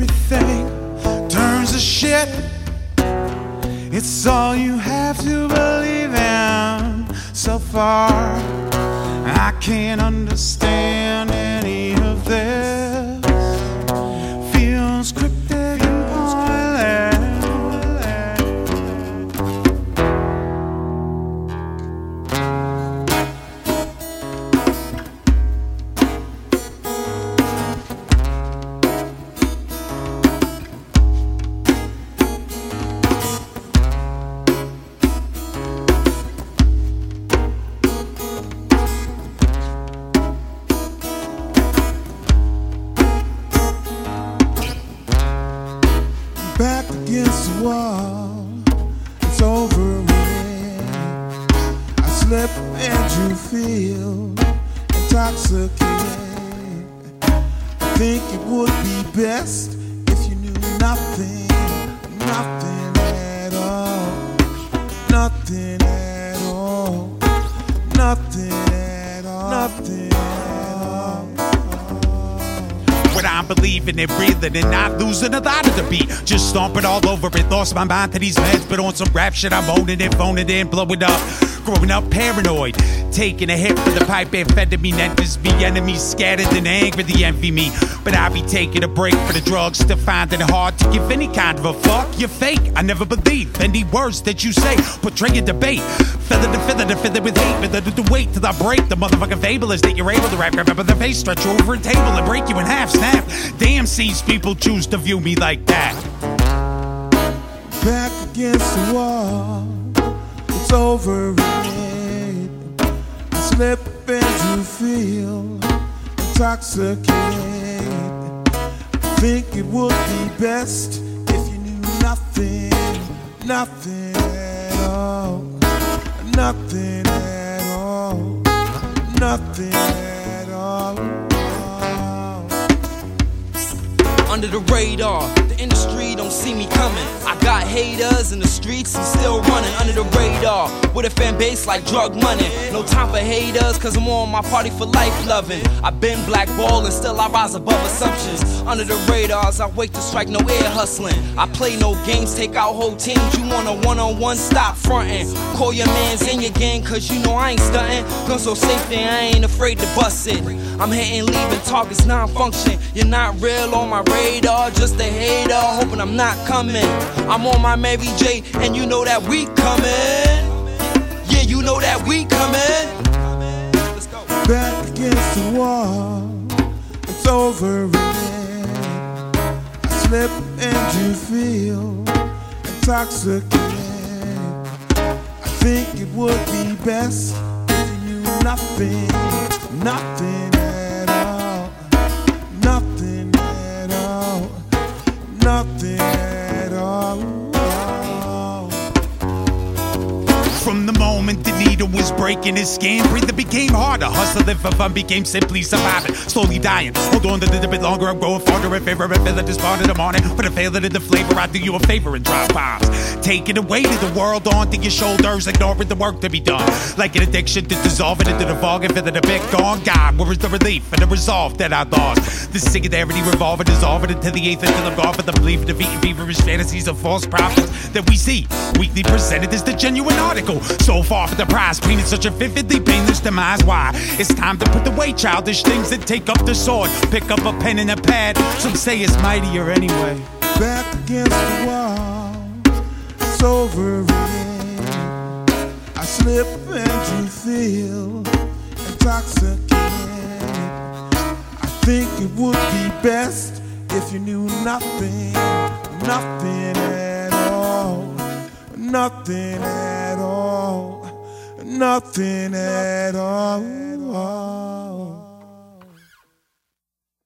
everything turns to shit. It's all you have to believe in so far. I can't understand back against the wall. It's over with. I slip and you feel intoxicated. I think it would be best if you knew nothing, nothing at all, nothing at all, nothing at all, nothing at all. I'm believing and breathing and not losing a lot of the beat. Just stomping all over it. Lost my mind to these meds, but on some rap shit, I'm owning it, phoning it in, blowing up. Growing up paranoid, taking a hit for the pipe amphetamine enters me. Enemies scattered and angry, they envy me. But I be taking a break for the drugs, still finding it hard to give any kind of a fuck. You're fake, I never believe any words that you say. Portray a debate, feather to feather to feather with hate, feather to the weight till I break. The motherfucking fable is that you're able to rap, grab up the face, stretch you over a table and break you in half, snap. Damn, sees people choose to view me like that. back against the wall. It's over. I slip and you feel intoxicated. Think it would be best if you knew nothing, nothing at all, nothing at all, nothing at all. under the radar. Industry don't see me coming. I got haters in the streets and still running under the radar. With a fan base like drug money. No time for haters, cause I'm on my party for life loving. I've been blackballed and still I rise above assumptions. Under the radars, I wait to strike no air hustling. I play no games, take out whole teams. You want a one on one, stop fronting. Call your mans in your gang, cause you know I ain't stunting. Gun so safe, and I ain't afraid to bust it. I'm hitting, leaving targets non function. You're not real on my radar, just a hater, hoping I'm not coming. I'm on my Mary J, and you know that we coming. Yeah, you know that we coming. Back against the wall. It's over again. I slip and you feel intoxicated. I think it would be best if you knew nothing, nothing From the moment the needle was breaking his skin, breathing became harder. Hustling for fun became simply surviving. Slowly dying. Hold on a bit longer. I'm growing farther in favor of feeling this part of the morning. But a failure to the flavor, I do you a favor and drop bombs. Taking the weight of the world onto your shoulders, ignoring the work to be done. Like an addiction to dissolve it into the fog and feeling a bit gone. God, where is the relief and the resolve that I lost? The singularity revolving, dissolving into the eighth until I'm gone for the belief, defeating feverish fantasies of false prophets that we see. Weekly presented as the genuine article. So far for the prize, painted such a vividly painless demise. Why? It's time to put away childish things and take up the sword. Pick up a pen and a pad. Some say it's mightier anyway. back against the wall. It's over. I slip and you feel intoxicated. I think it would be best if you knew nothing, nothing at all, nothing at all, nothing at all.